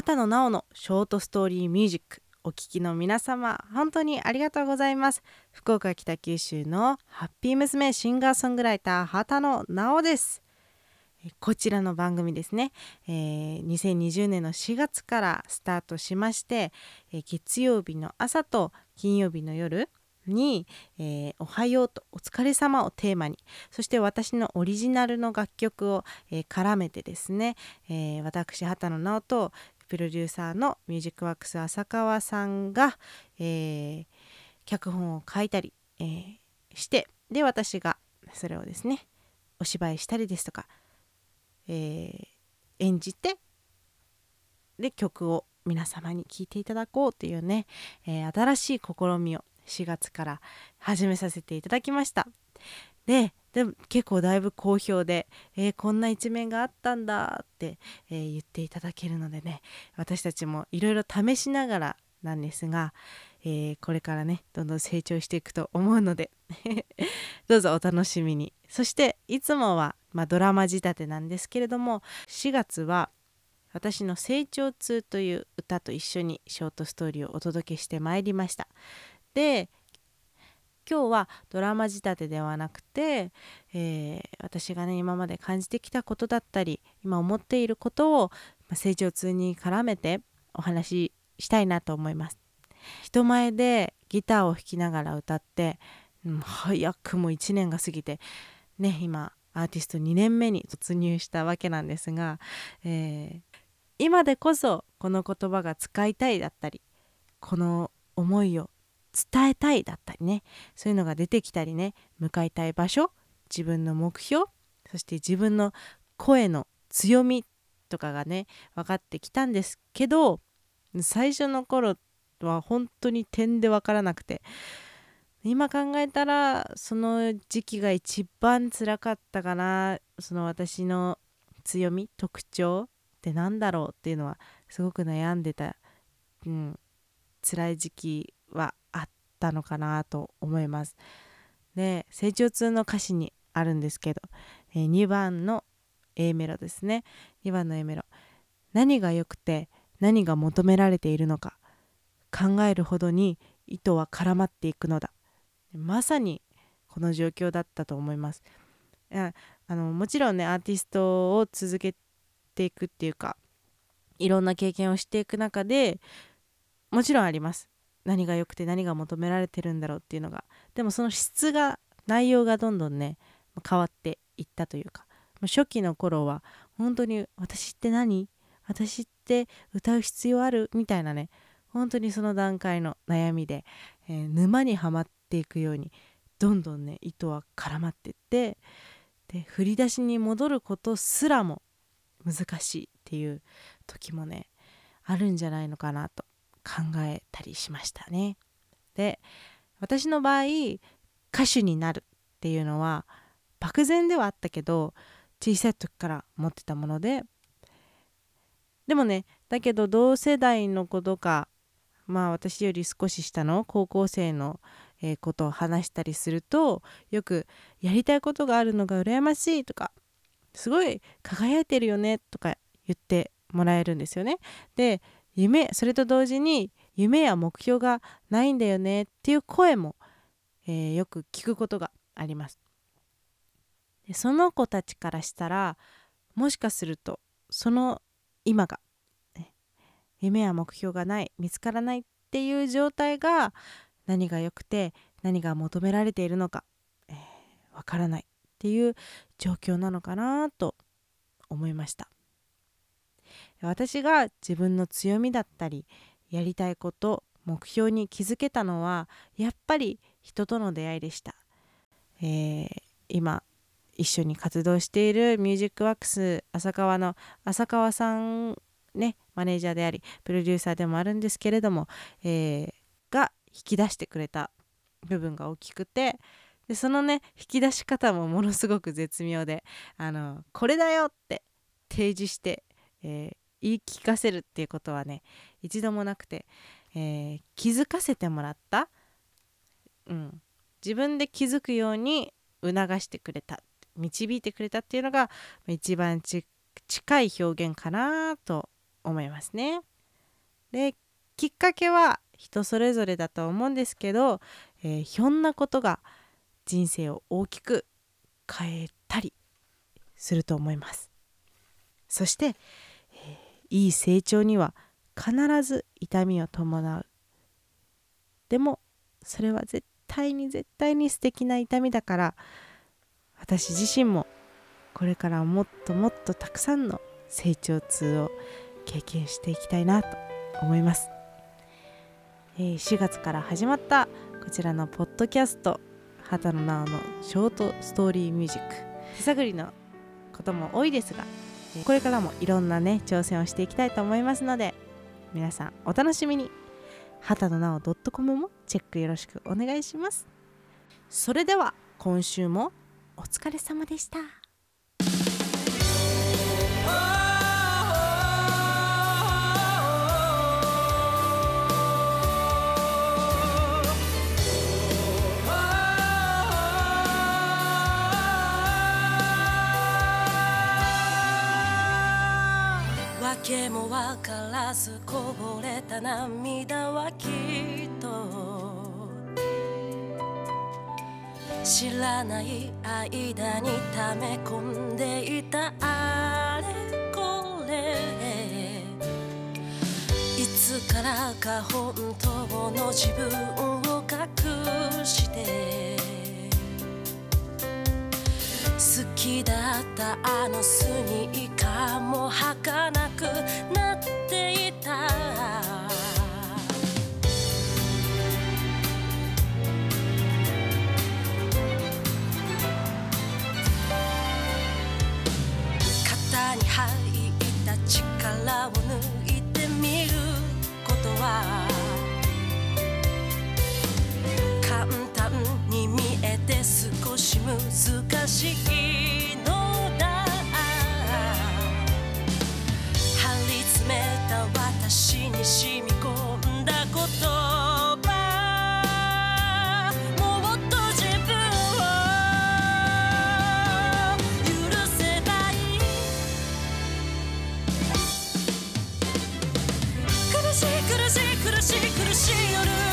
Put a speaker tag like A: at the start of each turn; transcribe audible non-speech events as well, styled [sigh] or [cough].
A: 畑野直のショートストーリーミュージックお聴きの皆様本当にありがとうございます。福岡北九州のハッピー娘シンガーソングライター畑野直です。こちらの番組ですね、えー、2020年の4月からスタートしまして、えー、月曜日の朝と金曜日の夜に、えー、おはようとお疲れ様をテーマにそして私のオリジナルの楽曲を、えー、絡めてですね、えー、私畑野直とプロデューサーのミュージックワックス浅川さんが、え脚本を書いたり、えしてで私がそれをですねお芝居したりですとか、え演じてで曲を皆様に聴いていただこうというね、え新しい試みを4月から始めさせていただきました。ででも結構だいぶ好評で、えー、こんな一面があったんだって、えー、言っていただけるのでね私たちもいろいろ試しながらなんですが、えー、これからねどんどん成長していくと思うので [laughs] どうぞお楽しみに。そしていつもは、まあ、ドラマ仕立てなんですけれども4月は私の「成長痛」という歌と一緒にショートストーリーをお届けしてまいりました。で今日はドラマ仕立てではなくて、えー、私がね今まで感じてきたことだったり今思っていることを成長痛に絡めてお話ししたいなと思います。人前でギターを弾きながら歌って、うん、早くも1年が過ぎてね今アーティスト2年目に突入したわけなんですが、えー、今でこそこの言葉が使いたいだったりこの思いを伝えたいだったりね。そういうのが出てきたりね。向かいたい場所。自分の目標。そして自分の声の強みとかがね分かってきたんですけど最初の頃は本当に点で分からなくて。今考えたらその時期が一番辛かったかな。その私の強み特徴って何だろうっていうのはすごく悩んでた、うん、辛い時期はったのかなと思います。で成長痛の歌詞にあるんですけど、えー、2番の A メロですね。2番の A メロ。何が良くて何が求められているのか考えるほどに糸は絡まっていくのだ。まさにこの状況だったと思います。あのもちろんねアーティストを続けていくっていうかいろんな経験をしていく中でもちろんあります。何が良くて何が求められてるんだろうっていうのが。でもその質が内容がどんどんね変わっていったというか。初期の頃は本当に私って何？私って歌う必要ある？みたいなね。本当にその段階の悩みで、えー、沼にはまっていくようにどんどんね糸は絡まってってで振り出しに戻ることすらも難しいっていう時もねあるんじゃないのかなと。考えたりしましたね。で私の場合歌手になるっていうのは漠然ではあったけど小さい時から持ってたものででもねだけど同世代の子とかまあ私より少し下の高校生の、え、ことを話したりするとよく「やりたいことがあるのが羨ましい」とか「すごい輝いてるよね」とか言ってもらえるんですよね。で夢それと同時に夢や目標がないんだよねっていう声も、えー、よく聞くことがあります。でその子たちからしたらもしかするとその今が、ね、夢や目標がない見つからないっていう状態が何が良くて何が求められているのかわ、えー、からないっていう状況なのかなと思いました。私が自分の強みだったりやりたいこと目標に気づけたのはやっぱり人との出会いでした、えー、今一緒に活動しているミュージックワックス浅川の浅川さんねマネージャーでありプロデューサーでもあるんですけれども、えー、が引き出してくれた部分が大きくてでそのね引き出し方もものすごく絶妙であのこれだよって提示して、えー、言い聞かせるっていうことはね一度もなくて、えー、気づかせてもらった、うん、自分で気づくように促してくれた。導いてくれたっていうのが一番近い表現かなと思いますね。できっかけは人それぞれだと思うんですけど、えー、ひょんなことが人生を大きく変えたりすると思います。そして、いい成長には必ず痛みを伴う。でもそれは絶対に絶対に素敵な痛みだから私自身もこれからもっともっとたくさんの成長痛を経験していきたいなと思います、えー、4月から始まったこちらのポッドキャスト畑野直のショートストーリーミュージック。手探りのことも多いですがこれからもいろんなね挑戦をしていきたいと思いますので皆さんお楽しみに。畑野直 .com もチェックよろしくお願いします。それでは今週もお疲れ様でした。
B: 訳も分からずこぼれた涙はきっと。知らない間に溜め込んでいたあれこれ。いつからか本当の自分を隠して。好きだったあのスニーカーも履力を抜いてみることは簡単に見えて少し難しいのだ。張り詰めた私に染み込んだこと。しい苦しい苦しい苦しい夜。